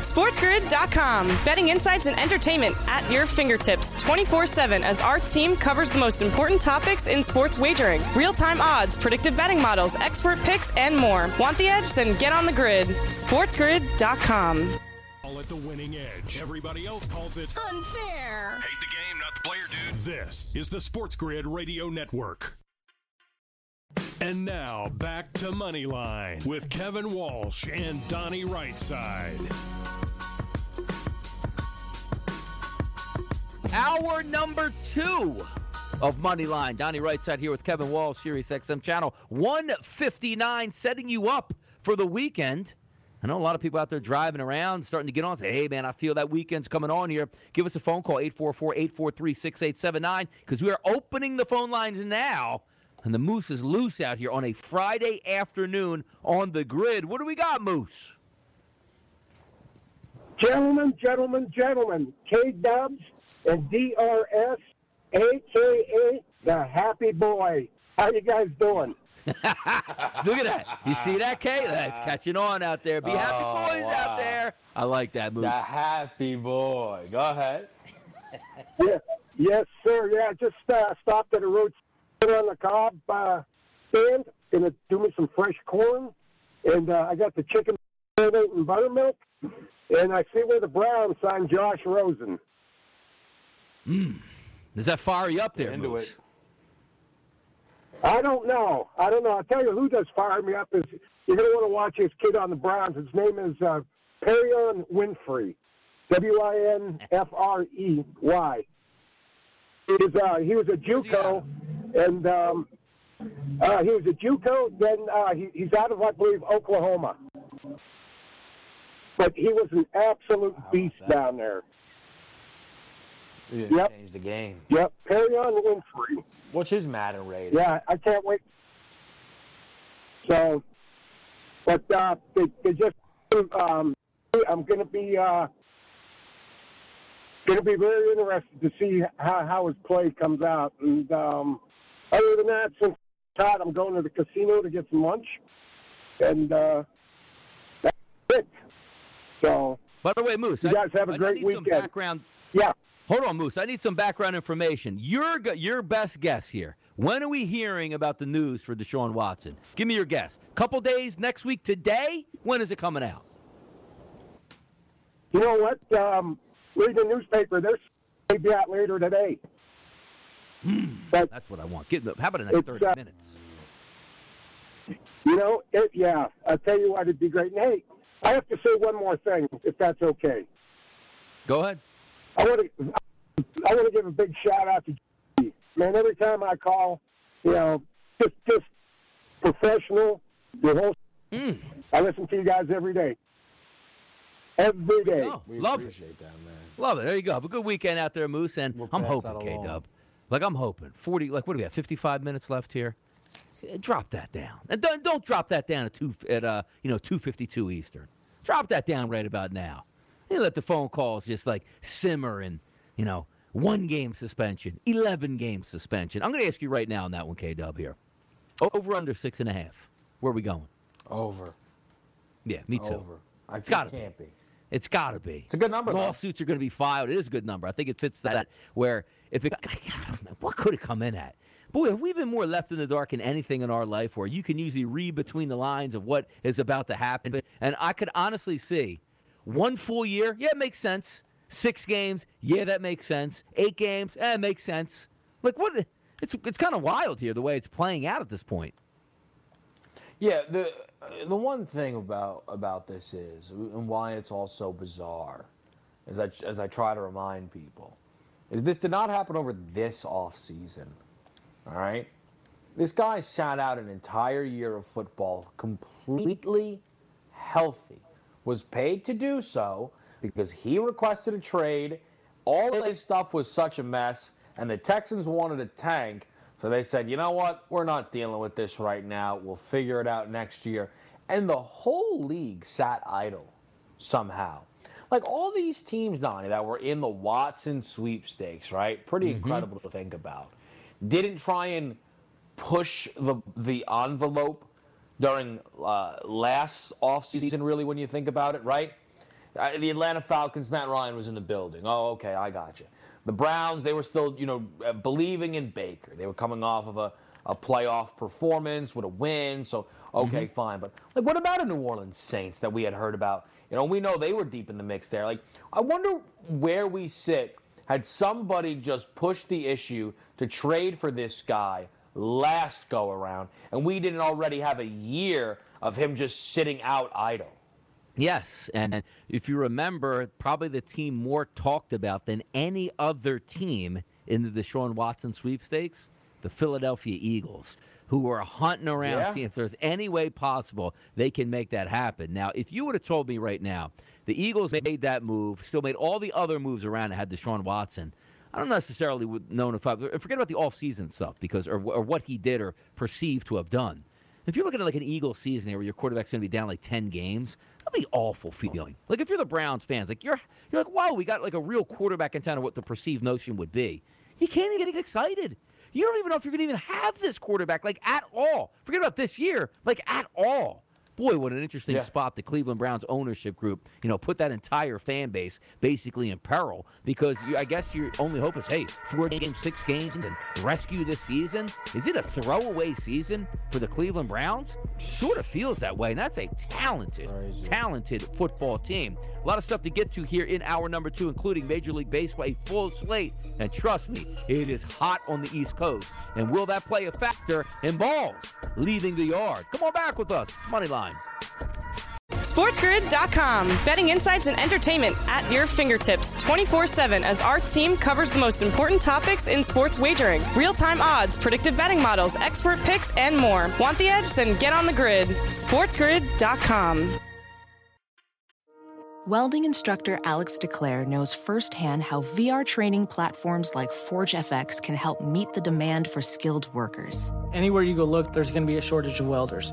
SportsGrid.com. Betting insights and entertainment at your fingertips 24 7 as our team covers the most important topics in sports wagering real time odds, predictive betting models, expert picks, and more. Want the edge? Then get on the grid. SportsGrid.com. Call it the winning edge. Everybody else calls it Unfair. hate the game, not the player, dude. This is the Sports Grid Radio Network. And now back to Moneyline with Kevin Walsh and Donnie Rightside. Hour number two of Moneyline. Donnie Rightside here with Kevin Walsh, Sirius XM channel 159, setting you up for the weekend. I know a lot of people out there driving around, starting to get on. Say, hey, man, I feel that weekend's coming on here. Give us a phone call, 844 843 6879, because we are opening the phone lines now. And the Moose is loose out here on a Friday afternoon on the grid. What do we got, Moose? Gentlemen, gentlemen, gentlemen, K Dubs and DRS, aka the Happy Boy. How you guys doing? Look at that. You see that, Kay? That's catching on out there. Be happy Oh, boys out there. I like that, Moose. The happy boy. Go ahead. Yeah, yes, sir. Yeah, just uh, stopped at a road on the cob uh, stand. Gonna do me some fresh corn, and uh, I got the chicken and buttermilk. And I see where the Browns signed Josh Rosen. is that fire you up there, Into Moose? it. I don't know. I don't know. I'll tell you who does fire me up is you're going to want to watch this kid on the Browns. His name is uh, Perrion Winfrey, W I N F R E Y. He was uh, he was a JUCO, and um, uh, he was a JUCO. Then uh, he, he's out of I believe Oklahoma, but he was an absolute beast down there. You Yep. Change the game. Yep, Perrion Winfrey. What's his Madden rating? Yeah, I can't wait. So, but uh, they, they just, um, I'm going to be, uh, going to be very interested to see how, how his play comes out. And um, other than that, since Todd, I'm going to the casino to get some lunch, and uh, that's it. So, By the way, Moose, You I- guys have a I great need some weekend. background. yeah. Hold on, Moose. I need some background information. Your your best guess here. When are we hearing about the news for Deshaun Watson? Give me your guess. Couple days next week today? When is it coming out? You know what? Um, read the newspaper. There's maybe out later today. But That's what I want. Get the, how about in the next 30 uh, minutes? You know, it, yeah. I tell you what, it'd be great. And hey, I have to say one more thing, if that's okay. Go ahead. I want to, I want to give a big shout out to G. man. Every time I call, you know, just just professional. Your whole. Hmm. I listen to you guys every day. Every day. Oh, We love it. that, man. Love it. There you go. Have a good weekend out there, Moose. And We'll I'm hoping, K. Dub. Like, I'm hoping. 40, like, what do we have? 55 minutes left here? Drop that down. And don't, don't drop that down at, two, at uh, you know, 252 Eastern. Drop that down right about now. You let the phone calls just like simmer and, you know, one game suspension, 11 game suspension. I'm going to ask you right now on that one, K Dub here. Over under six and a half. Where are we going? Over. Yeah, me too. Over. I It's gotta can't be. It's got to be. It's a good number, though. Lawsuits are going to be filed. It is a good number. I think it fits that. Where if it, what could it come in at? Boy, have we been more left in the dark in anything in our life where you can usually read between the lines of what is about to happen? And I could honestly see one full year. Yeah, it makes sense. Six games. Yeah, that makes sense. Eight games. Eh, it makes sense. Like what? It's it's kind of wild here the way it's playing out at this point. Yeah, the uh, the one thing about about this is, and why it's all so bizarre, as I as I try to remind people, is this did not happen over this off season. All right, this guy sat out an entire year of football completely healthy, was paid to do so because he requested a trade. All of his stuff was such a mess, and the Texans wanted a tank. So they said, you know what? We're not dealing with this right now. We'll figure it out next year. And the whole league sat idle somehow. Like all these teams, Donnie, that were in the Watson sweepstakes, right? Pretty incredible to think about. Didn't try and push the the envelope during uh, last offseason, really, when you think about it, right? Uh, the Atlanta Falcons, Matt Ryan was in the building. Oh, okay, I got you. The Browns, they were still, you know, uh, believing in Baker. They were coming off of a, a playoff performance with a win, so okay, fine. But like, what about a New Orleans Saints that we had heard about? You know, we know they were deep in the mix there. Like, I wonder where we sit had somebody just pushed the issue to trade for this guy last go around, and we didn't already have a year of him just sitting out idle. Yes, and if you remember, probably the team more talked about than any other team in the Deshaun Watson sweepstakes, the Philadelphia Eagles, who were hunting around Yeah. seeing if there's any way possible they can make that happen. Now, if you would have told me right now, the Eagles made that move, still made all the other moves around and had Deshaun Watson. I don't necessarily would known if I forget about the offseason stuff because or, or what he did or perceived to have done. If you're looking at like an Eagles season here where your quarterback's going to be down like 10 games, that'd be awful feeling. Like if you're the Browns fans, like you're you're like, wow, we got like a real quarterback in town of what the perceived notion would be. You can't even get excited. You don't even know if you're to even have this quarterback like at all. Forget about this year, like at all. Boy, what an interesting Yeah. spot the Cleveland Browns ownership group, you know, put that entire fan base basically in peril because you, I guess your only hope is, hey, four games, six games, and rescue this season. Is it a throwaway season for the Cleveland Browns? Sort of feels that way, and that's a talented, Crazy. talented football team. A lot of stuff to get to here in hour number two, including Major League Baseball, a full slate. And trust me, it is hot on the East Coast. And will that play a factor in balls leaving the yard? Come on back with us. It's Moneyline. SportsGrid.com. Betting insights and entertainment at your fingertips 24 7 as our team covers the most important topics in sports wagering real time odds, predictive betting models, expert picks, and more. Want the edge? Then get on the grid. SportsGrid.com. Welding instructor Alex DeClaire knows firsthand how VR training platforms like ForgeFX can help meet the demand for skilled workers. Anywhere you go look, there's going to be a shortage of welders.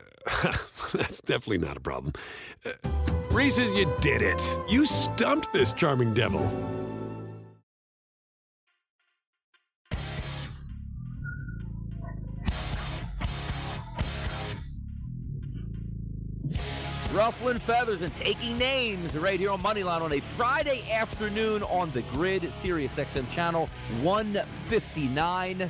that's definitely not a problem. Uh, Reese's, you did it. You stumped this charming devil. Ruffling feathers and taking names right here on Moneyline on a Friday afternoon on the grid, Sirius XM channel 159.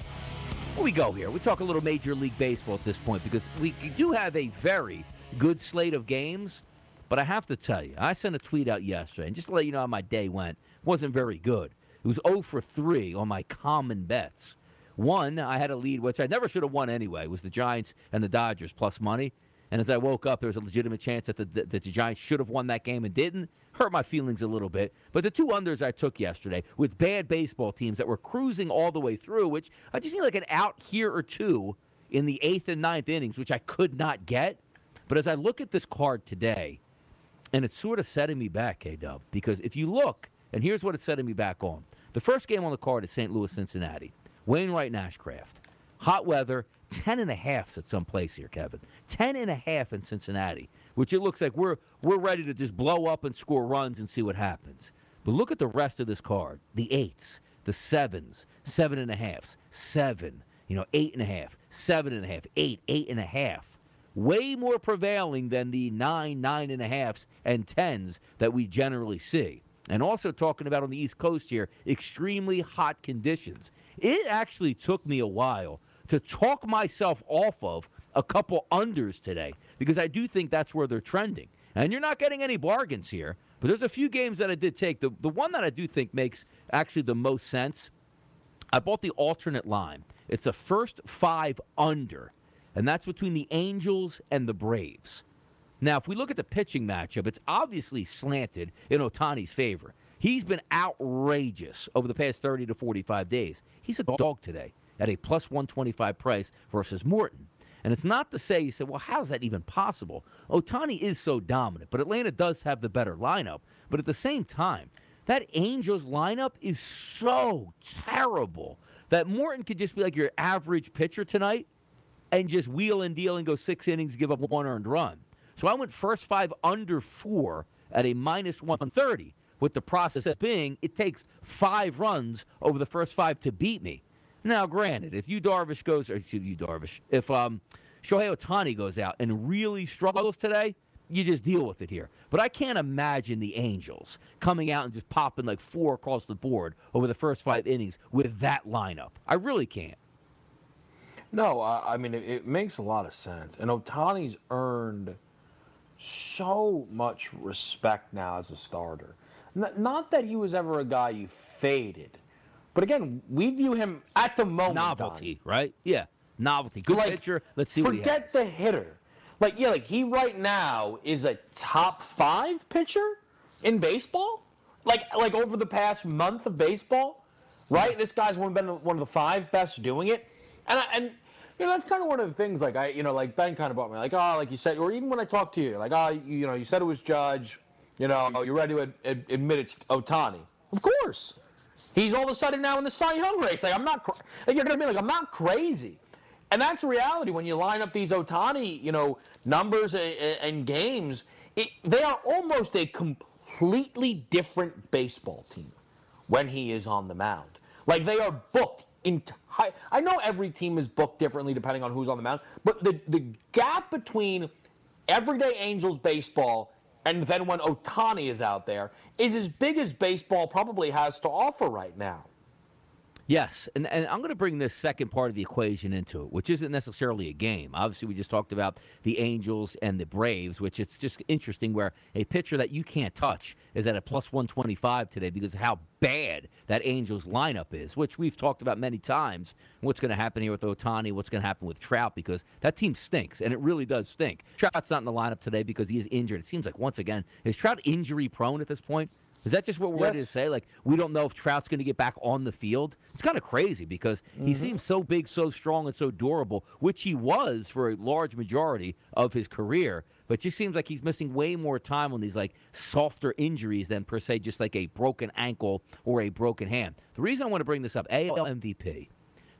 We go here? We talk a little Major League Baseball at this point because we do have a very good slate of games. But I have to tell you, I sent a tweet out yesterday, and just to let you know how my day went, wasn't very good. It was 0 for 3 on my common bets. One, I had a lead, which I never should have won anyway, was the Giants and the Dodgers plus money. And as I woke up, there was a legitimate chance that the, that the Giants should have won that game and didn't. Hurt my feelings a little bit. But the two unders I took yesterday with bad baseball teams that were cruising all the way through, which I just need like an out here or two in the eighth and ninth innings, which I could not get. But as I look at this card today, and it's sort of setting me back, K Dub, because if you look, and here's what it's setting me back on. The first game on the card is St. Louis Cincinnati. Wainwright Nashcraft. Hot weather, 10 and a halfs at some place here, Kevin. 10 and a half in Cincinnati, which it looks like we're we're ready to just blow up and score runs and see what happens. But look at the rest of this card. The eights, the sevens, seven and a halfs, seven, you know, eight and a half, seven and a half, eight, eight and a half. Way more prevailing than the nine, nine and a halfs, and tens that we generally see. And also talking about on the East Coast here, extremely hot conditions. It actually took me a while to talk myself off of a couple unders today because I do think that's where they're trending. And you're not getting any bargains here, but there's a few games that I did take. The, the one that I do think makes actually the most sense, I bought the alternate line. It's a first five under, and that's between the Angels and the Braves. Now, if we look at the pitching matchup, it's obviously slanted in Otani's favor. He's been outrageous over the past 30 to 45 days. He's a dog today at a plus 125 price versus Morton. And it's not to say you say, well, how's that even possible? Otani is so dominant, but Atlanta does have the better lineup. But at the same time, that Angels lineup is so terrible that Morton could just be like your average pitcher tonight and just wheel and deal and go six innings, give up one earned run. So I went first five under four at a minus 130, with the process being it takes five runs over the first five to beat me. Now, granted, if you Darvish goes, or you Darvish, if um, Shohei Ohtani goes out and really struggles today, you just deal with it here. But I can't imagine the Angels coming out and just popping like four across the board over the first five innings with that lineup. I really can't. No, I, I mean it, it, makes a lot of sense, and Ohtani's earned so much respect now as a starter. N- not that he was ever a guy you faded, but again, we view him at the moment novelty, right? Yeah, novelty. Good like, pitcher. Let's see what he Forget the hitter. Like yeah, like he right now is a top five pitcher in baseball. Like like over the past month of baseball, right? This guy's one been one of the five best doing it, and I, and you know, that's kind of one of the things. Like I, you know, like Ben kind of brought me, like, oh, like you said, or even when I talked to you, like, oh, you, you know, you said it was Judge. You know, you're ready to ad- ad- admit it's Otani. Of course, he's all of a sudden now in the Cy Young race. Like I'm not, cra- like you're gonna be like I'm not crazy, and that's the reality when you line up these Otani, you know, numbers and, and games. It, they are almost a completely different baseball team when he is on the mound. Like they are booked entire. I know every team is booked differently depending on who's on the mound, but the the gap between everyday Angels baseball and then when Otani is out there is as big as baseball probably has to offer right now. Yes, and, and I'm going to bring this second part of the equation into it, which isn't necessarily a game. Obviously, we just talked about the Angels and the Braves, which it's just interesting where a pitcher that you can't touch is at a plus 125 today because of how bad that Angels lineup is, which we've talked about many times. What's going to happen here with Otani? what's going to happen with Trout, because that team stinks, and it really does stink. Trout's not in the lineup today because he is injured. It seems like, once again, is Trout injury prone at this point? Is that just what we're Yes. ready to say? Like, we don't know if Trout's going to get back on the field? It's kind of crazy because he mm-hmm. seems so big, so strong, and so durable, which he was for a large majority of his career. But it just seems like he's missing way more time on these like softer injuries than per se just like a broken ankle or a broken hand. The reason I want to bring this up, AL MVP,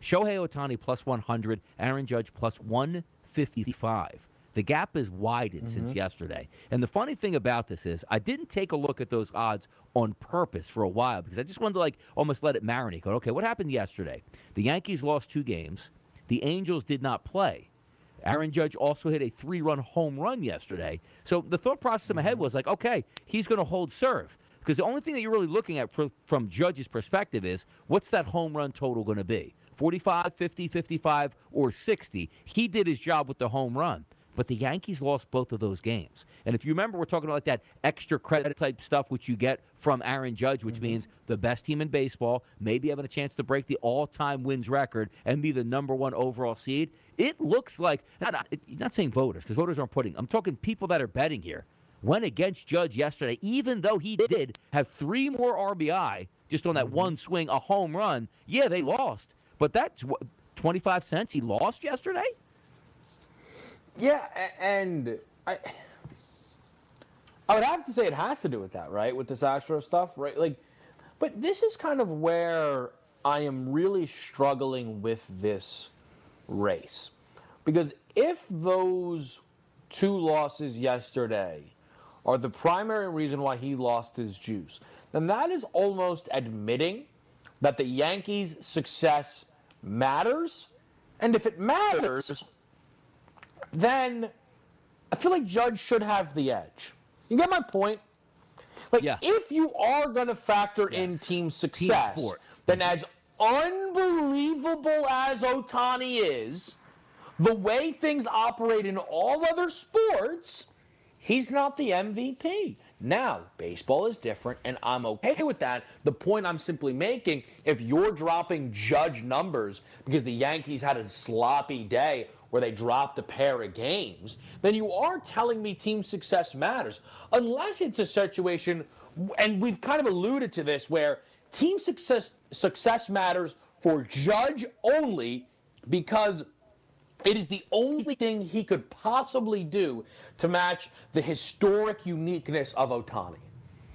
Shohei Otani plus 100, Aaron Judge plus 155. The gap is widened since mm-hmm. yesterday. And the funny thing about this is, I didn't take a look at those odds on purpose for a while because I just wanted to like almost let it marinate. Go, okay, what happened yesterday? The Yankees lost two games. The Angels did not play. Aaron Judge also hit a three run home run yesterday. So the thought process in my head mm-hmm. was like, okay, he's going to hold serve. Because the only thing that you're really looking at for, from Judge's perspective is what's that home run total going to be? 45, 50, 55, or 60. He did his job with the home run. But the Yankees lost both of those games. And if you remember, we're talking about like that extra credit type stuff, which you get from Aaron Judge, which mm-hmm. means the best team in baseball, maybe having a chance to break the all time wins record and be the number one overall seed. It looks like, not, not, saying voters, because voters aren't putting, I'm talking people that are betting here, went against Judge yesterday, even though he did have three more RBI just on that mm-hmm. one swing, a home run. Yeah, they lost. But that's what, 25 cents he lost yesterday? Yeah, and I I would have to say it has to do with that, right? With this Astro stuff, right? Like, but this is kind of where I am really struggling with this race. Because if those two losses yesterday are the primary reason why he lost his juice, then that is almost admitting that the Yankees' success matters. And if it matters, then I feel like Judge should have the edge. You get my point? Like, Yeah. if you are going to factor in team success, sport. then as unbelievable as Otani is, the way things operate in all other sports, he's not the MVP. Now, baseball is different, and I'm okay with that. The point I'm simply making if you're dropping judge numbers because the Yankees had a sloppy day where they dropped a pair of games, then you are telling me team success matters. Unless it's a situation, and we've kind of alluded to this, where team success success matters for Judge only because it is the only thing he could possibly do to match the historic uniqueness of Otani.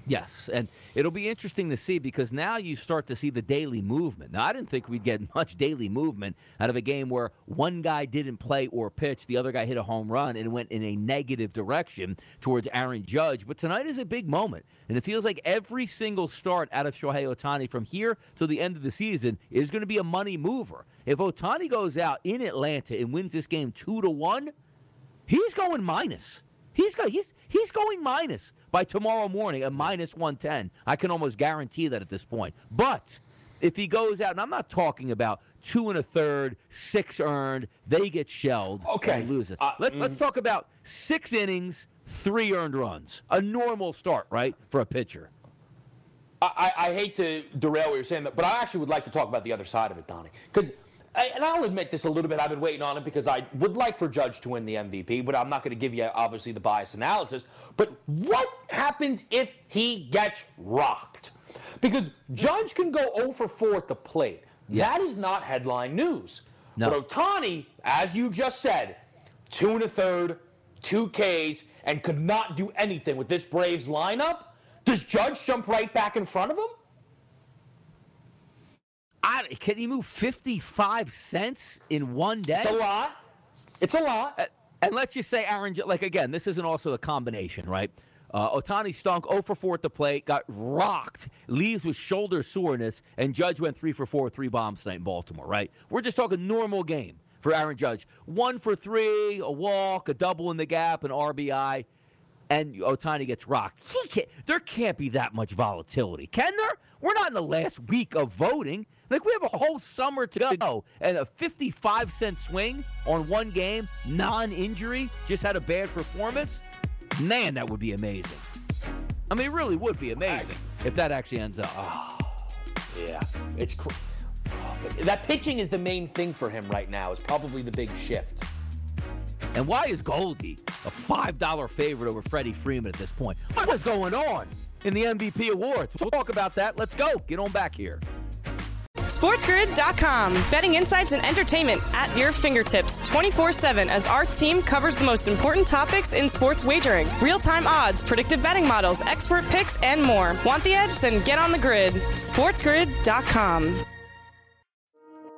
Yes, and it'll be interesting to see because now you start to see the daily movement. Now, I didn't think we'd get much daily movement out of a game where one guy didn't play or pitch, the other guy hit a home run, and went in a negative direction towards Aaron Judge. But tonight is a big moment, and it feels like every single start out of Shohei Otani from here to the end of the season is going to be a money mover. If Otani goes out in Atlanta and wins this game two to one, he's going minus. He's he's he's going minus by tomorrow morning at minus 110. I can almost guarantee that at this point. But if he goes out, and I'm not talking about two and a third, six earned, they get shelled Okay. and lose it. Uh, let's let's talk about six innings, three earned runs. A normal start, right, for a pitcher. I, I I hate to derail what you're saying, but I actually would like to talk about the other side of it, Donnie. Because, and I'll admit this a little bit, I've been waiting on it because I would like for Judge to win the MVP, but I'm not going to give you, obviously, the biased analysis. But what happens if he gets rocked? Because Judge can go 0 for 4 at the plate. That is not headline news. No. But Otani, as you just said, two and a third, two Ks, and could not do anything with this Braves lineup. Does Judge jump right back in front of him? I, can he move 55 cents in one day? It's a lot. It's a lot. And let's just say Aaron, like again, this isn't also a combination, right? Uh, Otani stunk 0 for 4 at the plate, got rocked, leaves with shoulder soreness, and Judge went 3 for 4 three bombs tonight in Baltimore, right? We're just talking normal game for Aaron Judge. 1 for 3, a walk, a double in the gap, an RBI, and Otani gets rocked. He can't, there can't be that much volatility, can there? We're not in the last week of voting. Like, we have a whole summer to go, and a 55 cent swing on one game, non injury, just had a bad performance. Man, that would be amazing. I mean, it really would be amazing if that actually ends up. Oh, Yeah, it's cr- oh, but that pitching is the main thing for him right now. Is probably the big shift. And why is Goldie a $5 favorite over Freddie Freeman at this point? What is going on in the MVP awards? We'll talk about that. Let's go. Get on back here. SportsGrid.com. Betting insights and entertainment at your fingertips 24 7 as our team covers the most important topics in sports wagering real time odds, predictive betting models, expert picks, and more. Want the edge? Then get on the grid. SportsGrid.com.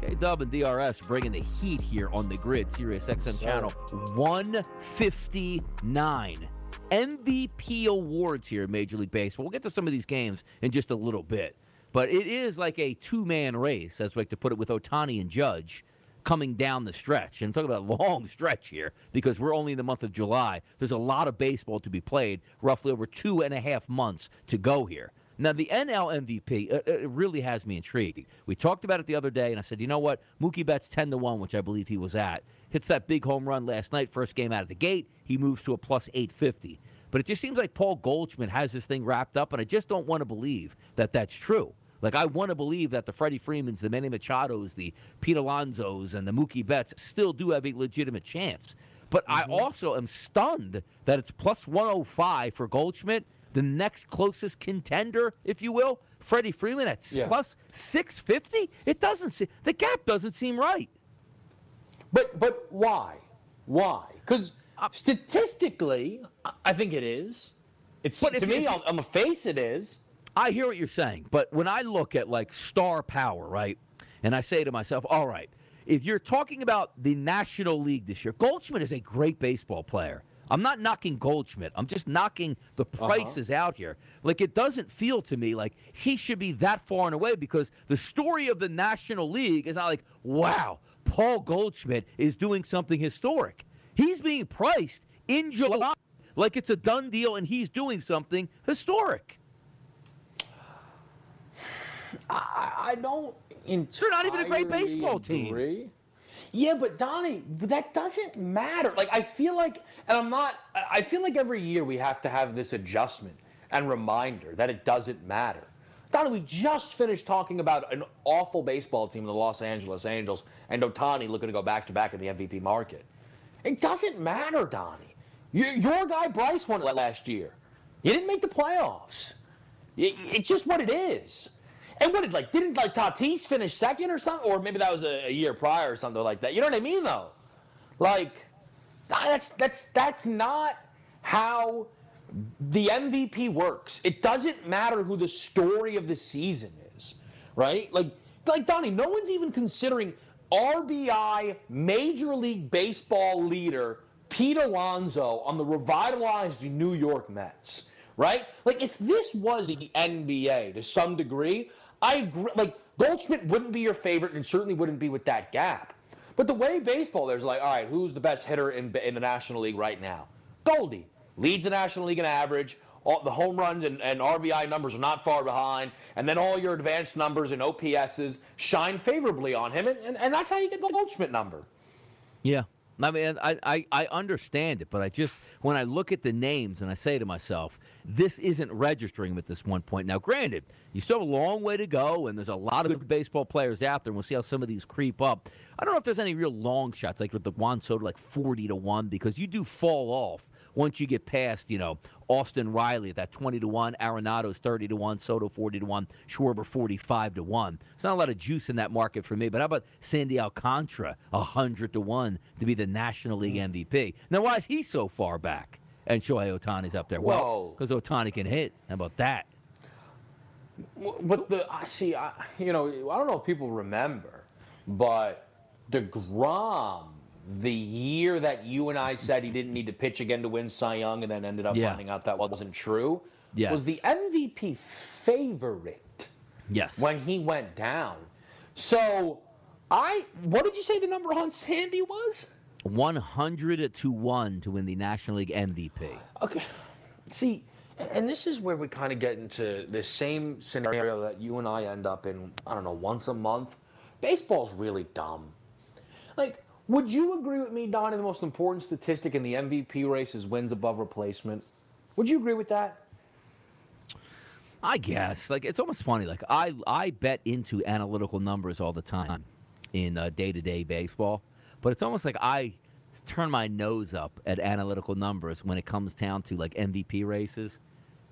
K Dub and DRS bringing the heat here on the grid, Sirius XM channel 159. MVP awards here in Major League Baseball. We'll get to some of these games in just a little bit. But it is like a two man race, as we like to put it, with Otani and Judge coming down the stretch. And I'm talking about a long stretch here because we're only in the month of July. There's a lot of baseball to be played, roughly over two and a half months to go here. Now, the NL MVP, uh, it really has me intrigued. We talked about it the other day, and I said, you know what? Mookie Betts 10 to 1, which I believe he was at. Hits that big home run last night, first game out of the gate. He moves to a plus 850. But it just seems like Paul Goldschmidt has this thing wrapped up, and I just don't want to believe that that's true. Like, I want to believe that the Freddie Freemans, the Manny Machados, the Pete Alonsos, and the Mookie Betts still do have a legitimate chance. But I also am stunned that it's plus 105 for Goldschmidt the next closest contender, if you will, Freddie Freeman at Yeah. plus 650? It doesn't seem, the gap doesn't seem right. But but why? Why? Because uh, statistically, I- think it is. It's But to you- me if on the face it is. I hear what you're saying, but when I look at like star power, right, and I say to myself, all right, if you're talking about the National League this year, Goldschmidt is a great baseball player. I'm not knocking Goldschmidt. I'm just knocking the uh-huh. prices out here. Like it doesn't feel to me like he should be that far and away because the story of the National League is not like, wow, Paul Goldschmidt is doing something historic. He's being priced in July like it's a done deal and he's doing something historic. I, I don't. They're not even a great entirely baseball team. Yeah, but Donnie, that doesn't matter. Like I feel like, and I'm not. I feel like every year we have to have this adjustment and reminder that it doesn't matter. Donnie, we just finished talking about an awful baseball team, the Los Angeles Angels, and Otani looking to go back to back in the MVP market. It doesn't matter, Donnie. Your, your guy Bryce won last year. You didn't make the playoffs. It- it's just what it is. And what did like didn't like Tatis finish second or something, or maybe that was a, a year prior or something like that. You know what I mean though? Like ah, that's that's that's not how the MVP works. It doesn't matter who the story of the season is, right? Like like Donnie, no one's even considering RBI Major League Baseball leader Pete Alonso on the revitalized New York Mets, right? Like if this was the NBA to some degree, I agree. Like Goldschmidt wouldn't be your favorite, and certainly wouldn't be with that gap. But the way baseball, there's like, all right, who's the best hitter in, in the National League right now? Goldie leads the National League in average. All, the home runs and, and RBI numbers are not far behind, and then all your advanced numbers and OPSs shine favorably on him, and, and, and that's how you get the Goldschmidt number. Yeah. I mean, I, I, I understand it, but I just, when I look at the names and I say to myself, this isn't registering at this one point. Now, granted, you still have a long way to go, and there's a lot of good baseball players out there, and we'll see how some of these creep up. I don't know if there's any real long shots, like with the Juan Soto, like 40 to 1, because you do fall off once you get past, you know, Austin Riley at that 20 to 1, Arenado's 30 to 1, Soto 40 to 1, Schwarber 45 to 1. It's not a lot of juice in that market for me, but how about Sandy Alcantara 100 to 1 to be the National League hmm. MVP? Now, why is he so far back? And Shohei Otani's up there. Well, because Otani can hit. How about that? But the I see, I, you know, I don't know if people remember, but Degrom, the year that you and I said he didn't need to pitch again to win Cy Young, and then ended up Yeah. finding out that wasn't true, Yes. was the MVP favorite Yes. when he went down. So, I what did you say the number on Sandy was? 100 to 1 to win the National League MVP. Okay. See, and this is where we kind of get into the same scenario that you and I end up in, I don't know, once a month. Baseball's really dumb. Like, would you agree with me, Donnie, the most important statistic in the MVP race is wins above replacement? Would you agree with that? I guess. Like it's almost funny. Like I I bet into analytical numbers all the time. in day to day baseball, but it's almost like I turn my nose up at analytical numbers when it comes down to like MVP races.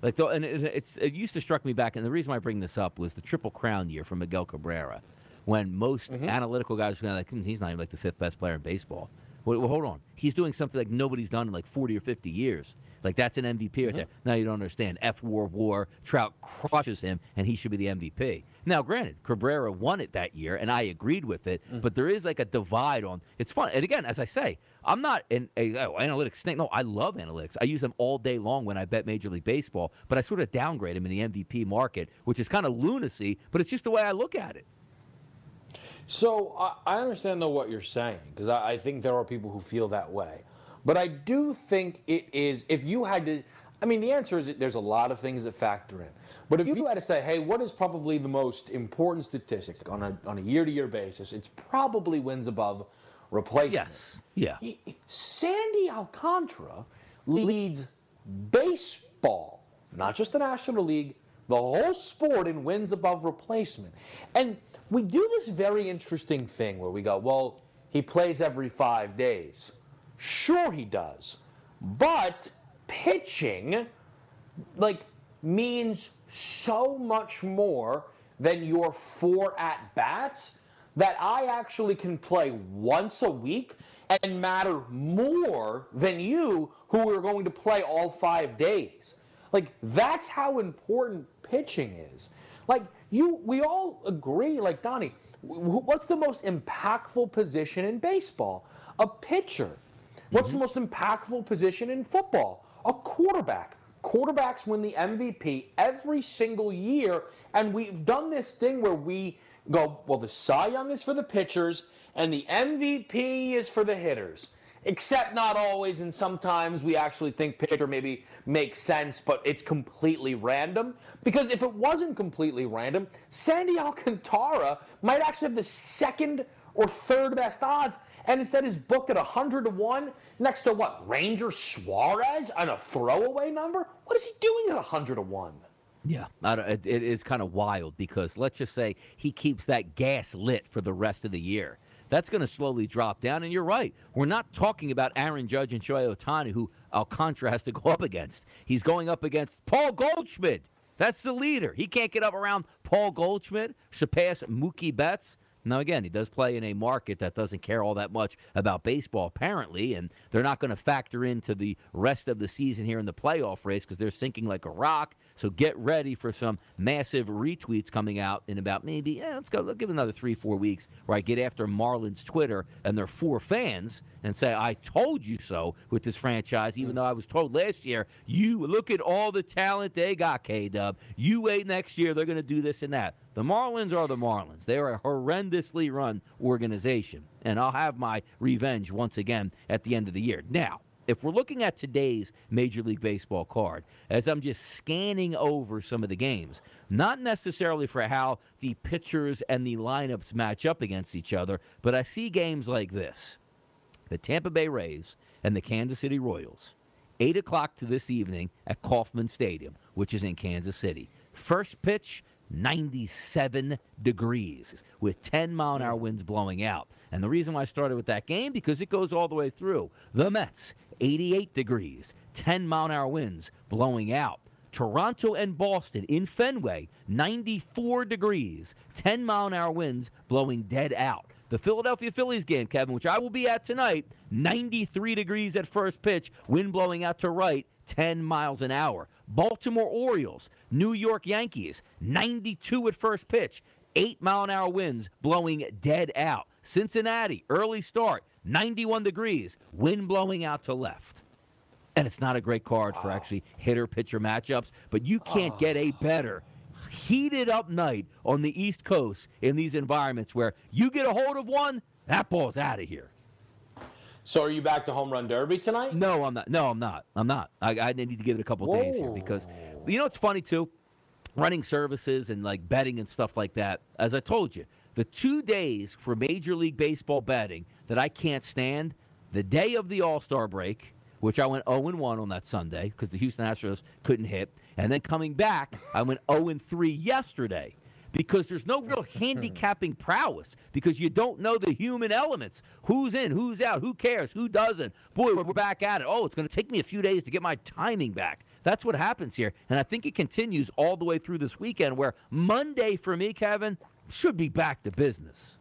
Like, and it, it's it used to struck me back, and the reason I bring this up was the Triple Crown year for Miguel Cabrera, when most analytical guys were like, "Hmm, he's not even like the fifth best player in baseball. Well, well, hold on, he's doing something like nobody's done in like forty or fifty years. Like that's an MVP right mm-hmm. there. Now you don't understand. F War War Trout crushes him, and he should be the MVP. Now, granted, Cabrera won it that year, and I agreed with it. Mm. But there is like a divide on. It's fun, and again, as I say, I'm not an a, oh, analytics snake. No, I love analytics. I use them all day long when I bet Major League Baseball. But I sort of downgrade them in the MVP market, which is kind of lunacy. But it's just the way I look at it. So I, I understand though what you're saying because I, I think there are people who feel that way, but I do think it is if you had to. I mean, the answer is that there's a lot of things that factor in. But if you had to say, hey, what is probably the most important statistic on a on a year to year basis? It's probably wins above replacement. Yes. Yeah. Sandy Alcantara leads baseball, not just the National League, the whole sport in wins above replacement. And we do this very interesting thing where we go, well, he plays every five days. Sure, he does. But pitching, like, means so much more than your four at bats that I actually can play once a week and matter more than you who are going to play all five days. Like that's how important pitching is. Like you, we all agree. Like Donnie, what's the most impactful position in baseball? A pitcher. What's the mm-hmm. most impactful position in football? A quarterback. Quarterbacks win the MVP every single year, and we've done this thing where we go, well, the Cy Young is for the pitchers, and the MVP is for the hitters. Except not always, and sometimes we actually think pitcher maybe makes sense, but it's completely random. Because if it wasn't completely random, Sandy Alcantara might actually have the second or third best odds, and instead is booked at 100 to 1 next to what? Ranger Suarez on a throwaway number? What is he doing at 100 to 1? Yeah, it is kind of wild because let's just say he keeps that gas lit for the rest of the year. That's going to slowly drop down, and you're right. We're not talking about Aaron Judge and Shohei Otani, who Alcantara has to go up against. He's going up against Paul Goldschmidt. That's the leader. He can't get up around Paul Goldschmidt, surpass Mookie Betts. Now, again, he does play in a market that doesn't care all that much about baseball, apparently, and they're not going to factor into the rest of the season here in the playoff race because they're sinking like a rock. So get ready for some massive retweets coming out in about maybe, yeah, let's go, let's give another three, four weeks where I get after Marlins Twitter and their four fans and say, I told you so with this franchise, even mm. though I was told last year, you look at all the talent they got, K Dub. You wait next year, they're going to do this and that. The Marlins are the Marlins. They are a horrendously run organization. And I'll have my revenge once again at the end of the year. Now, if we're looking at today's Major League Baseball card, as I'm just scanning over some of the games, not necessarily for how the pitchers and the lineups match up against each other, but I see games like this the Tampa Bay Rays and the Kansas City Royals. 8 o'clock to this evening at Kauffman Stadium, which is in Kansas City. First pitch, 97 degrees with 10 mile an hour winds blowing out. And the reason why I started with that game, because it goes all the way through. The Mets, 88 degrees, 10 mile an hour winds blowing out. Toronto and Boston in Fenway, 94 degrees, 10 mile an hour winds blowing dead out. The Philadelphia Phillies game, Kevin, which I will be at tonight, 93 degrees at first pitch, wind blowing out to right, 10 miles an hour. Baltimore Orioles, New York Yankees, 92 at first pitch, 8 mile an hour winds blowing dead out. Cincinnati, early start, 91 degrees, wind blowing out to left. And it's not a great card for actually hitter pitcher matchups, but you can't oh, get a better heated up night on the East Coast in these environments where you get a hold of one, that ball's out of here. So are you back to home run derby tonight? No, I'm not. No, I'm not. I'm not. I, I need to give it a couple days here because you know it's funny too, running services and like betting and stuff like that. As I told you, the two days for Major League Baseball betting that I can't stand, the day of the All Star break, which I went 0 1 on that Sunday because the Houston Astros couldn't hit, and then coming back, I went 0 3 yesterday. because there's no real handicapping prowess because you don't know the human elements. Who's in, who's out, who cares, who doesn't. Boy, we're back at it. Oh, it's going to take me a few days to get my timing back. That's what happens here. And I think it continues all the way through this weekend where Monday for me, Kevin, should be back to business.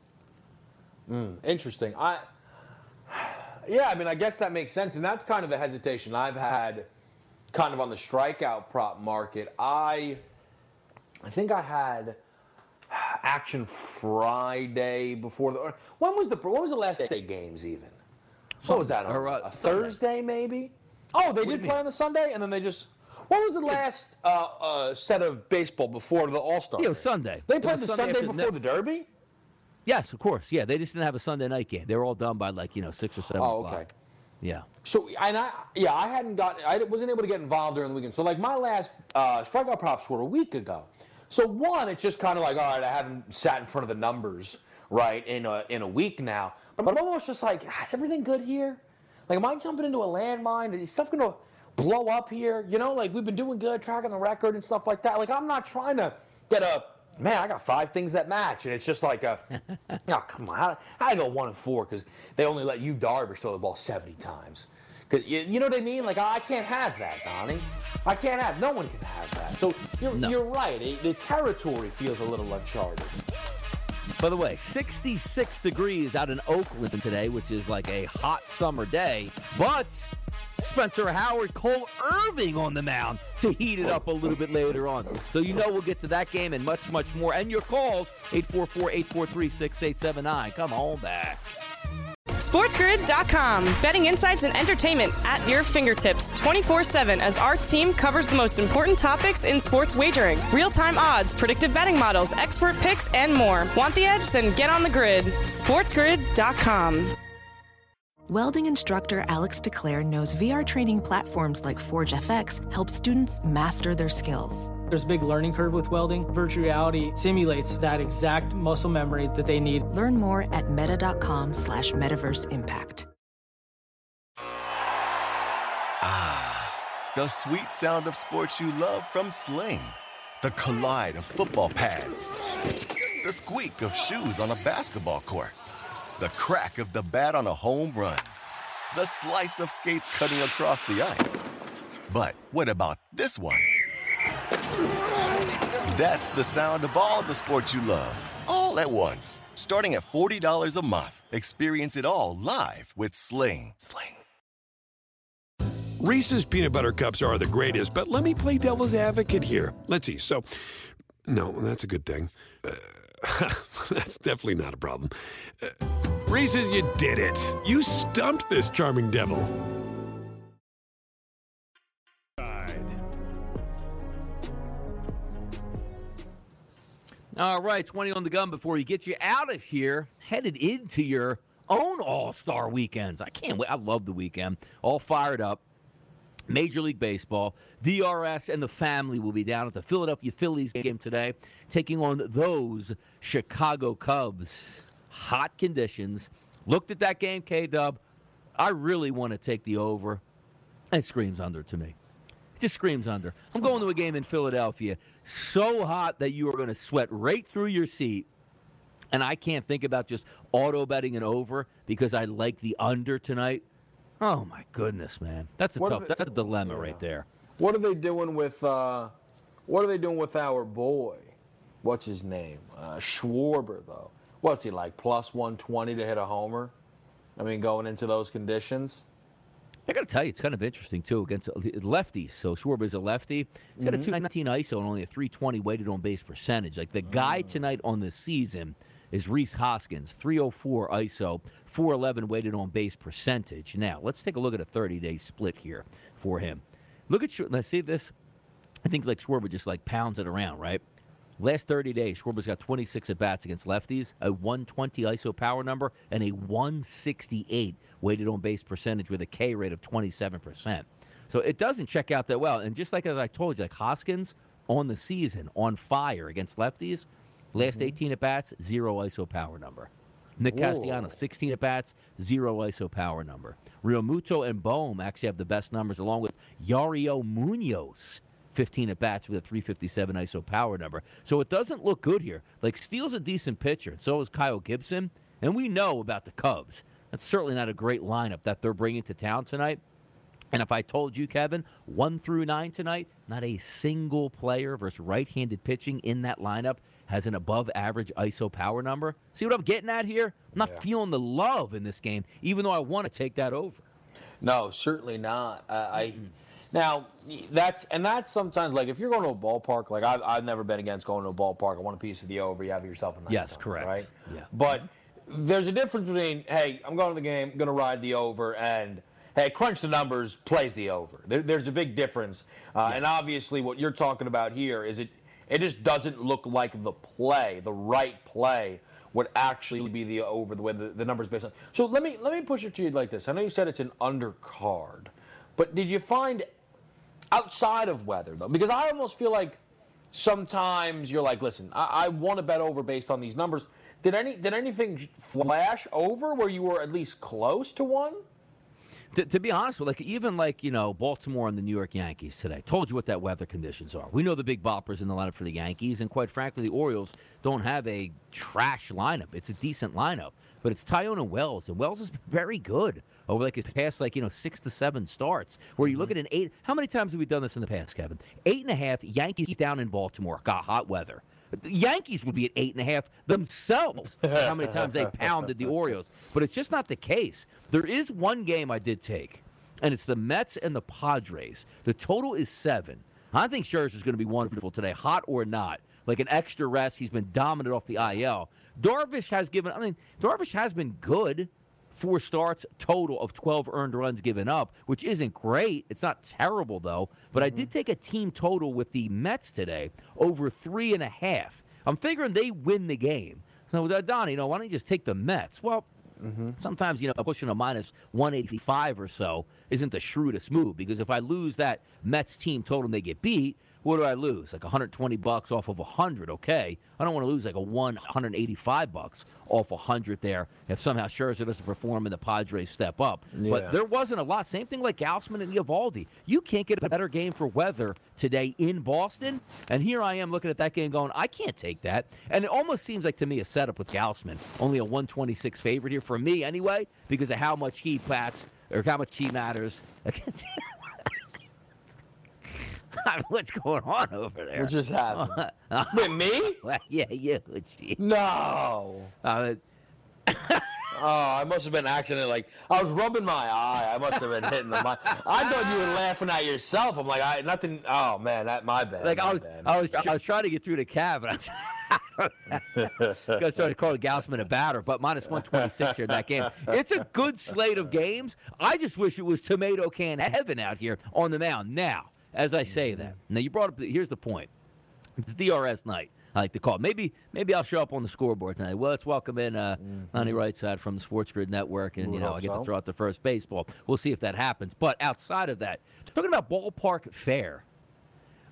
Mm, interesting. I yeah, I mean, I guess that makes sense, and that's kind of the hesitation I've had, kind of on the strikeout prop market. I, I think I had action Friday before the. When was the when was the last day games even? What was that? On, Or, uh, a Thursday maybe? Oh, they did play on the Sunday, and then they just. What was the last uh, uh, set of baseball before the All Star? Yeah, it was Sunday. They played the Sunday Sunday the before net- the Derby. Yes, of course. Yeah, they just didn't have a Sunday night game. They were all done by like you know six or seven Oh, o'clock. okay. Yeah. So and I yeah I hadn't got I wasn't able to get involved during the weekend. So like my last uh, strikeout props were a week ago. So one, it's just kind of like all right, I haven't sat in front of the numbers right in a in a week now. But I'm almost just like, "Ah, is everything good here? Like, am I jumping into a landmine? Is stuff gonna blow up here? You know, like we've been doing good, tracking the record and stuff like that. Like I'm not trying to get a man. I got five things that match, and it's just like a oh come on, how I go one and four because they only let you Darvish throw the ball 70 times. you, you know what I mean? Like I can't have that, Donnie. I can't have. No one can have that. So you're, No. you're right. It, the territory feels a little uncharted. By the way, 66 degrees out in Oakland today, which is like a hot summer day. But Spencer Howard, Cole Irvin on the mound to heat it up a little bit later on. So you know we'll get to that game and much, much more. And your calls, 844 843 6879. Come on back. SportsGrid.com. Betting insights and entertainment at your fingertips 24 7 as our team covers the most important topics in sports wagering real time odds, predictive betting models, expert picks, and more. Want the edge? Then get on the grid. SportsGrid.com. Welding instructor Alex DeClaire knows VR training platforms like Forge FX help students master their skills. There's a big learning curve with welding. Virtual reality simulates that exact muscle memory that they need. Learn more at meta.com slash metaverse impact. Ah, the sweet sound of sports you love from Sling. The collide of football pads. The squeak of shoes on a basketball court. The crack of the bat on a home run. The slice of skates cutting across the ice. But what about this one? That's the sound of all the sports you love, all at once. Starting at $40 a month. Experience it all live with Sling. Sling. Reese's peanut butter cups are the greatest, but let me play devil's advocate here. Let's see. So, no, that's a good thing. Uh, that's definitely not a problem. Uh, Reese's, you did it. You stumped this charming devil. All right, 20 on the gun before you get you out of here, headed into your own All Star weekends. I can't wait. I love the weekend. All fired up. Major League Baseball, DRS, and the family will be down at the Philadelphia Phillies game today, taking on those Chicago Cubs. Hot conditions. Looked at that game, K Dub. I really want to take the over. It screams under to me. It just screams under. I'm going to a game in Philadelphia so hot that you are going to sweat right through your seat. And I can't think about just auto betting an over because I like the under tonight. Oh my goodness, man. That's a What tough it- that's a dilemma right there. What are they doing with uh, What are they doing with our boy? What's his name? Uh, Schwarber, though. What's he like? Plus 120 to hit a homer? I mean, going into those conditions. I got to tell you, it's kind of interesting too against lefties. So Schwarber's a lefty. He's got a mm-hmm. 219 ISO and only a 320 weighted on base percentage. Like the guy mm. tonight on the season is Rhys Hoskins, 304 ISO, 411 weighted on base percentage. Now let's take a look at a 30 day split here for him. Look at let's see this. I think like Schwarber just like pounds it around, right? Last 30 days, Schwarber's got 26 at bats against lefties, a 120 ISO power number, and a 168 weighted on base percentage with a K rate of 27%. So it doesn't check out that well. And just like as I told you, like Hoskins on the season, on fire against lefties, last mm-hmm. 18 at bats, zero ISO power number. Nick Castellanos, 16 at bats, zero ISO power number. Realmuto and Bohm actually have the best numbers, along with Yairo Muñoz, 15 at bats with a 357 ISO power number. So it doesn't look good here. Like Steele's a decent pitcher, and so is Kyle Gibson. And we know about the Cubs. That's certainly not a great lineup that they're bringing to town tonight. And if I told you, Kevin, one through nine tonight, not a single player versus right handed pitching in that lineup has an above average ISO power number. See what I'm getting at here? I'm not feeling the love in this game, even though I want to take that over. No, certainly not. I, I now that's and that's sometimes like if you're going to a ballpark, like I've, I've never been against going to a ballpark. I want a piece of the over. You have yourself a nice Yes, one, correct. right? Yeah. But there's a difference between hey, I'm going to the game, going to ride the over, and hey, crunch the numbers, plays the over. There, there's a big difference, uh, and obviously what you're talking about here is it. It just doesn't look like the play, the right play would actually be the over the way the, the numbers based on. So let me let me push it to you like this. I know you said it's an undercard, but did you find outside of weather though? Because I almost feel like sometimes you're like, listen, I, I want to bet over based on these numbers. Did any did anything flash over where you were at least close to one? To, to be honest with, like even like you know Baltimore and the New York Yankees today. Told you what that weather conditions are. We know the big boppers in the lineup for the Yankees, and quite frankly, the Orioles don't have a trash lineup. It's a decent lineup, but it's Taillon and Wells, and Wells been very good over like his past like you know six to seven starts. Where you look at an eight. How many times have we done this in the past, Kevin? Eight and a half. Yankees down in Baltimore got hot weather. The Yankees would be at eight and a half themselves. how many times they pounded the Orioles, but it's just not the case. There is one game I did take, and it's the Mets and the Padres. The total is seven. I think Scherzer is going to be wonderful today, hot or not. Like an extra rest, he's been dominant off the IL. Darvish has given. I mean, Darvish has been good. Four starts, total of 12 earned runs given up, which isn't great. It's not terrible, though. But I did take a team total with the Mets today over three and a half. I'm figuring they win the game. So, uh, Donnie, you know, why don't you just take the Mets? Well, sometimes, you know, pushing a minus 185 or so isn't the shrewdest move because if I lose that Mets team total and they get beat, what do I lose? Like 120 bucks off of 100, okay? I don't want to lose like a 185 bucks off 100 there if somehow Scherzer doesn't perform and the Padres step up. Yeah. But there wasn't a lot. Same thing like Gausman and Eovaldi. You can't get a better game for weather today in Boston. And here I am looking at that game going, I can't take that. And it almost seems like to me a setup with Gausman. Only a 126 favorite here for me anyway, because of how much he bats or how much he matters. What's going on over there? What just happened? With me? Well, yeah, yeah. No. Uh, Oh, I must have been accident. Like I was rubbing my eye. I must have been hitting the mic. I thought you were laughing at yourself. I'm like, I nothing. Oh man, that my bad. like my I was, bad. I was, I was trying to get through the cab, and I was going to start to call a batter, but minus 126 here in that game. It's a good slate of games. I just wish it was tomato can heaven out here on the mound. Now, as I say that, now you brought up. The, here's the point. It's DRS night. I like to call. it. Maybe maybe I'll show up on the scoreboard tonight. Well, let's welcome in uh, Lonnie Rightside from the Sports Grid Network, and Mm-hmm. You know I get to throw out the first baseball. We'll see if that happens. But outside of that, talking about ballpark fare,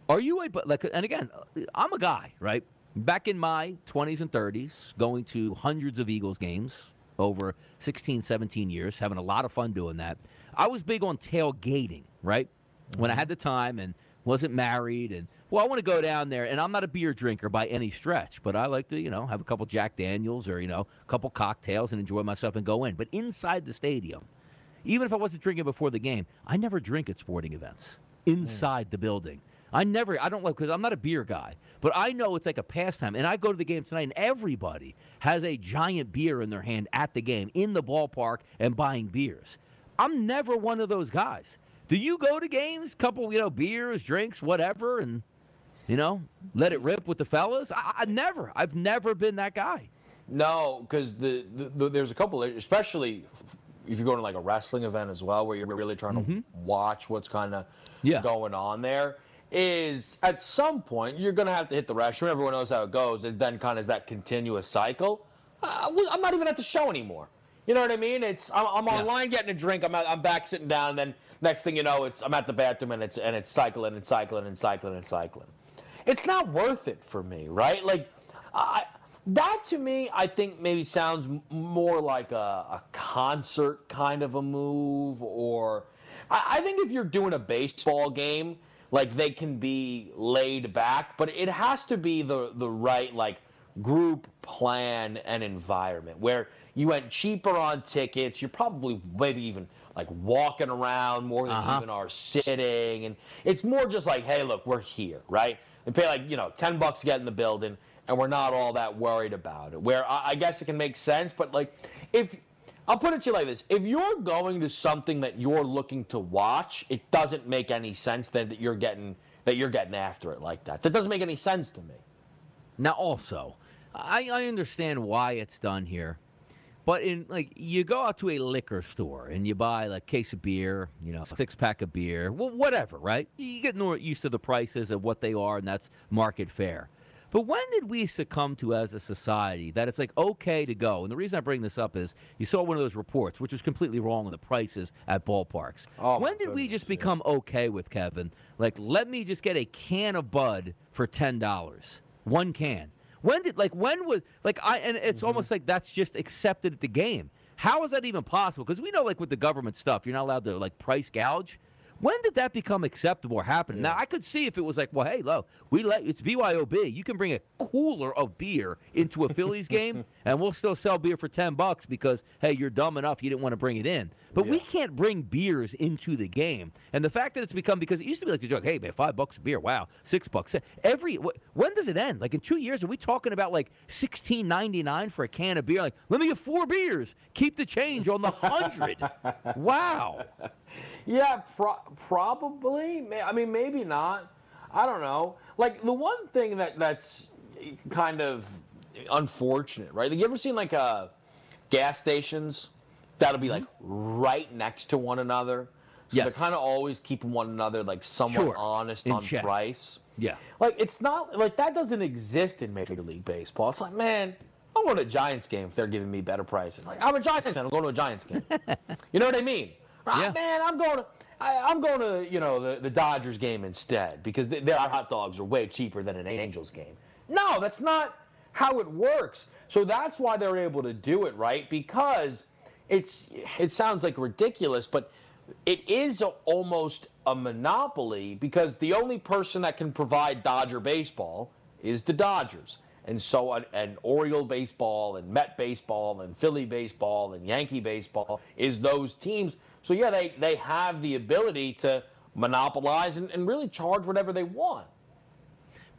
are you a but like? And again, I'm a guy, right? Back in my 20s and 30s, going to hundreds of Eagles games over 16, 17 years, having a lot of fun doing that. I was big on tailgating, right? When I mm-hmm. had the time and wasn't married and well, I want to go down there and I'm not a beer drinker by any stretch, but I like to, you know, have a couple Jack Daniels or, you know, a couple cocktails and enjoy myself and go in. But inside the stadium, even if I wasn't drinking before the game, I never drink at sporting events mm. inside the building. I never, I don't like, because I'm not a beer guy, but I know it's like a pastime. And I go to the game tonight, and everybody has a giant beer in their hand at the game, in the ballpark, and buying beers. I'm never one of those guys. Do you go to games, couple, you know, beers, drinks, whatever, and, you know, let it rip with the fellas? I, I never, I've never been that guy. No, because the, the, the there's a couple, especially if you go to like a wrestling event as well, where you're really trying to watch what's kind of Mm-hmm. Yeah. going on there. Is at some point you're gonna have to hit the restroom. Everyone knows how it goes. It then kind of is that continuous cycle. Uh, I'm not even at the show anymore. You know what I mean? It's I'm, I'm online getting a drink. I'm I'm back sitting down, and then next thing you know, it's I'm at the bathroom and it's and it's cycling and cycling and cycling and cycling. It's not worth it for me, right? Like, I that to me, I think maybe sounds more like a, a concert kind of a move, or I, I think if you're doing a baseball game, like they can be laid back, but it has to be the the right like group plan and environment where you went cheaper on tickets. You're probably maybe even like walking around more than Uh-huh. even are sitting, and it's more just like, hey, look, we're here, right? And pay like you know ten bucks to get in the building, and we're not all that worried about it. Where I, I guess it can make sense, but like if I'll put it to you like this: if you're going to something that you're looking to watch, it doesn't make any sense then that you're getting that you're getting after it like that. That doesn't make any sense to me. Now, also, I, I understand why it's done here, but in like you go out to a liquor store and you buy like a case of beer, you know, six pack of beer, well, whatever, right? You get more used to the prices of what they are, and that's market fare. But when did we succumb to as a society that it's like okay to go? And the reason I bring this up is you saw one of those reports, which was completely wrong on the prices at ballparks. Oh, when did we just become okay with Kevin? Like, let me just get a can of Bud for ten dollars, one can. When did like when was like I and it's Mm-hmm. almost like that's just accepted at the game. How is that even possible? Because we know like with the government stuff, you're not allowed to like price gouge. When did that become acceptable or happen? Now I could see if it was like, well, hey, look, we let it's BYOB. You can bring a cooler of beer into a Phillies game, and we'll still sell beer for ten bucks because hey, you're dumb enough you didn't want to bring it in. But we can't bring beers into the game, and the fact that it's become because it used to be like a joke. Hey man, five bucks a beer. Wow, six bucks. Every when does it end? Like in two years, are we talking about like sixteen ninety nine for a can of beer? Like let me get four beers. Keep the change on the hundred. wow. Yeah, pro- probably. I mean, maybe not. I don't know. Like the one thing that that's kind of unfortunate, right? Like, you ever seen like uh, gas stations that'll be like right next to one another? So Yes. they're kind of always keeping one another like somewhat Sure. honest In on check. price. Yeah. Like it's not like that doesn't exist in Major League Baseball. It's like, man, I'm going to a Giants game if they're giving me better prices. Like I'm a Giants fan, I'm going to a Giants game. you know what I mean? Ah, Yeah. man, I'm going to. I, I'm going to, you know, the, the Dodgers game instead because th- their hot dogs are way cheaper than an Angels game. No, that's not how it works. So that's why they're able to do it, right? Because it's it sounds like ridiculous, but it is a, almost a monopoly because the only person that can provide Dodger baseball is the Dodgers. And so an, an Oriole baseball and Met baseball and Philly baseball and Yankee baseball is those teams. So yeah, they, they have the ability to monopolize and, and really charge whatever they want.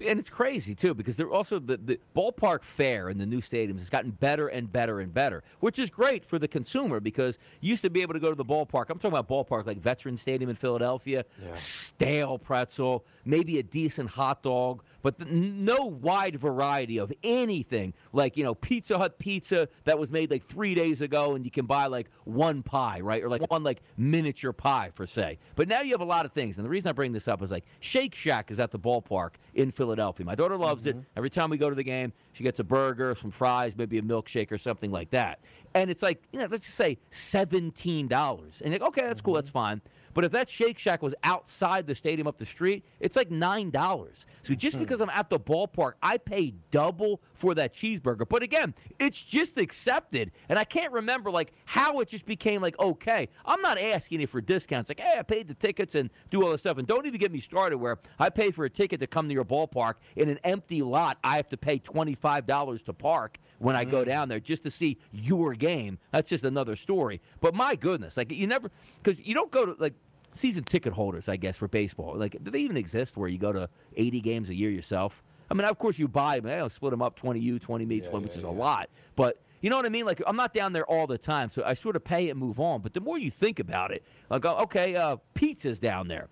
and it's crazy too because they're also the, the ballpark fare in the new stadiums has gotten better and better and better, which is great for the consumer because you used to be able to go to the ballpark. I'm talking about ballpark like Veteran Stadium in Philadelphia, stale pretzel, maybe a decent hot dog, but the, no wide variety of anything like you know Pizza Hut pizza that was made like three days ago, and you can buy like one pie, right, or like one like miniature pie for say. But now you have a lot of things, and the reason I bring this up is like Shake Shack is at the ballpark in Philadelphia. My daughter loves it. Mm-hmm. Every time we go to the game, she gets a burger, some fries, maybe a milkshake or something like that. And it's like, you know, let's just say seventeen dollars. And like, okay, that's cool, mm-hmm. that's fine. But if that Shake Shack was outside the stadium up the street, it's like nine dollars. So just hmm. because I'm at the ballpark, I pay double for that cheeseburger. But again, it's just accepted, and I can't remember like how it just became like okay. I'm not asking you for discounts. Like, hey, I paid the tickets and do all this stuff, and don't even get me started where I pay for a ticket to come to your ballpark in an empty lot. I have to pay twenty five dollars to park when I go mm. down there just to see your game. That's just another story. But my goodness, like you never because you don't go to like season ticket holders, I guess, for baseball. Like, do they even exist where you go to 80 games a year yourself? I mean, of course you buy them. I'll split them up 20 you, 20 me, 20, which is a lot. But you know what I mean? Like, I'm not down there all the time, so I sort of pay and move on. But the more you think about it, like, oh, okay, uh, pizza's down there.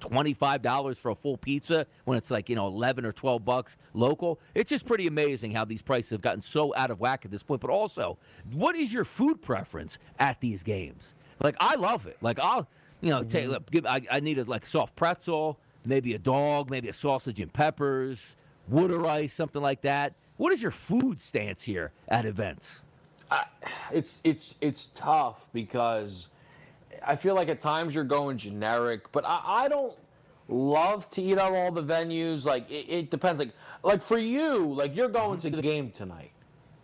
$25 for a full pizza when it's like, you know, 11 or 12 bucks local. It's just pretty amazing how these prices have gotten so out of whack at this point. But also, what is your food preference at these games? Like, I love it. Like, I'll, you know, take, look, give, I, I need a like soft pretzel, maybe a dog, maybe a sausage and peppers, water rice, something like that. What is your food stance here at events? it's it's it's tough because I feel like at times you're going generic, but I, I don't love to eat at all the venues. Like it, it depends. Like like for you, like you're going to the game tonight.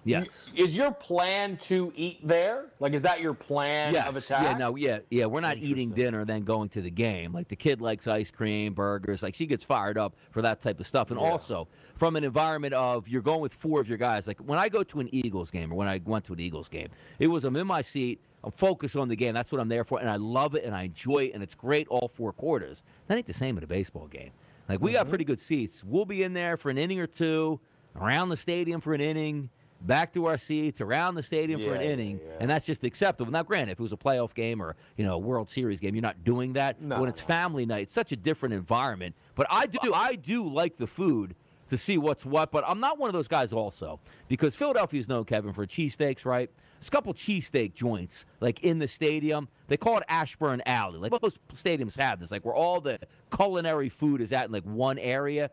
Yes. Is your plan to eat there? Like, is that your plan yes. of attack? Yeah, no, yeah, yeah. We're not eating dinner then going to the game. Like the kid likes ice cream, burgers. Like she gets fired up for that type of stuff. And Yeah. also from an environment of you're going with four of your guys. Like when I go to an Eagles game or when I went to an Eagles game, it was I'm in my seat. I'm focused on the game. That's what I'm there for, and I love it and I enjoy it, and it's great all four quarters. That ain't the same in a baseball game. Like we Mm-hmm. got pretty good seats. We'll be in there for an inning or two, around the stadium for an inning, back to our seats, around the stadium for an Yeah, yeah, inning, yeah. and that's just acceptable. Now, granted, if it was a playoff game or you know a World Series game, you're not doing that. No, when it's no. family night, it's such a different environment. But I do, I do like the food to see what's what. But I'm not one of those guys also because Philadelphia's known Kevin for cheesesteaks, right? There's a couple cheesesteak joints like in the stadium. They call it Ashburn Alley. Like most stadiums have this, like where all the culinary food is at in like one area.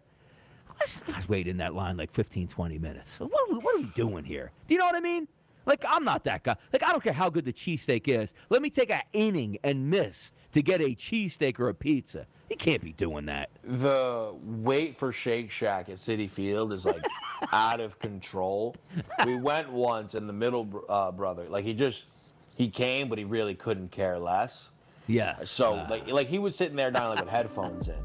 I sometimes wait in that line like 15, 20 minutes. What are we, what are we doing here? Do you know what I mean? Like, I'm not that guy. Like, I don't care how good the cheesesteak is. Let me take an inning and miss to get a cheesesteak or a pizza. You can't be doing that. the wait for Shake Shack at Citi Field is like out of control. We went once, and the middle uh, brother, like he just he came, but he really couldn't care less. Yeah. So like like he was sitting there down like with headphones in,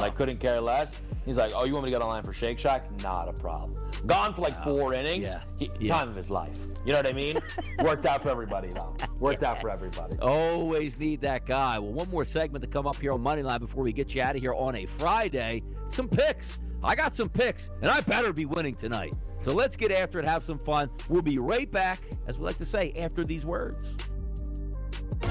like couldn't care less. He's like, "Oh, you want me to get online for Shake Shack? Not a problem." Gone for like four innings. Yeah. He, Yeah. Time of his life. You know what I mean? Worked out for everybody though. Worked out for everybody. Always need that guy. Well, one more segment to come up here on Moneyline before we get you out of here on a Friday. Some picks. I got some picks, and I better be winning tonight. So let's get after it, have some fun. We'll be right back, as we like to say, after these words.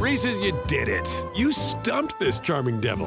Reese's, you did it. You stumped this charming devil.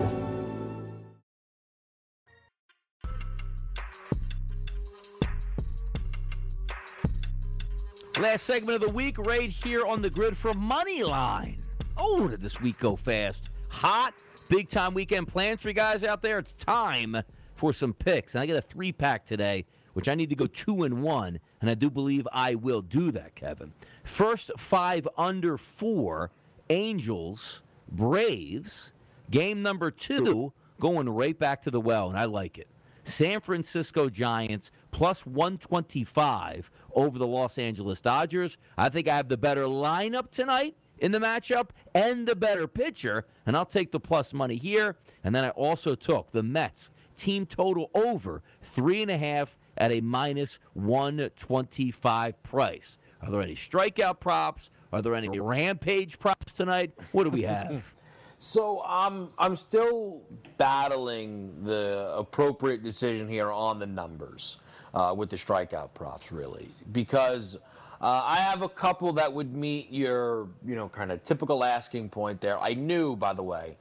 Last segment of the week, right here on the grid for Moneyline. Oh, did this week go fast? Hot, big time weekend plans for you guys out there. It's time for some picks. And I get a three pack today, which I need to go two and one. And I do believe I will do that, Kevin. First five under four Angels, Braves. Game number two, going right back to the well. And I like it. San Francisco Giants plus 125 over the Los Angeles Dodgers. I think I have the better lineup tonight in the matchup and the better pitcher, and I'll take the plus money here. And then I also took the Mets team total over three and a half at a minus 125 price. Are there any strikeout props? Are there any rampage props tonight? What do we have? So I'm I'm still battling the appropriate decision here on the numbers uh, with the strikeout props, really, because uh, I have a couple that would meet your you know kind of typical asking point there. I knew, by the way,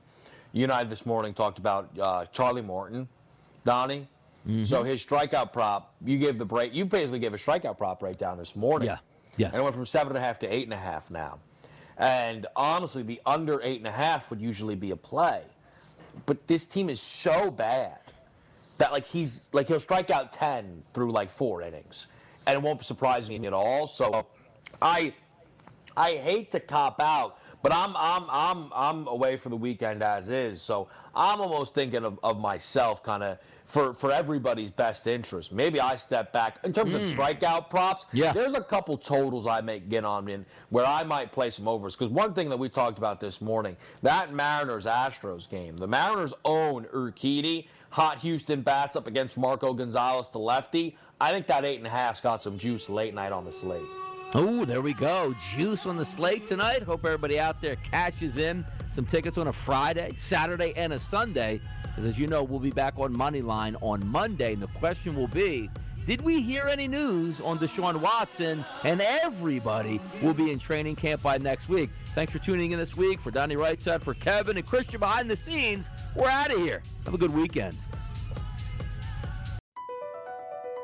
you and I this morning talked about uh, Charlie Morton, Donnie. So his strikeout prop, you gave the break. You basically gave a strikeout prop right down this morning. Yeah. Yes. And it went from seven and a half to eight and a half now. And honestly, the under eight and a half would usually be a play. But this team is so bad that like he's like he'll strike out ten through like four innings. And it won't surprise me at all. So I I hate to cop out, but I'm I'm I'm I'm away for the weekend as is. So I'm almost thinking of, of myself kind of for, for everybody's best interest. Maybe I step back in terms of hmm. strikeout props. Yeah. there's a couple totals I may get on in where I might play some overs. Because one thing that we talked about this morning, that Mariners Astros game, the Mariners own Urquidy. Hot Houston bats up against Marco Gonzales, the lefty. I think that eight and a half's got some juice late night on the slate. Oh, there we go. Juice on the slate tonight. Hope everybody out there cashes in some tickets on a Friday, Saturday, and a Sunday. Because as you know, we'll be back on Moneyline on Monday. And the question will be Did we hear any news on Deshaun Watson? And everybody will be in training camp by next week. Thanks for tuning in this week. For Donnie Rightside, for Kevin and Christian behind the scenes, we're out of here. Have a good weekend.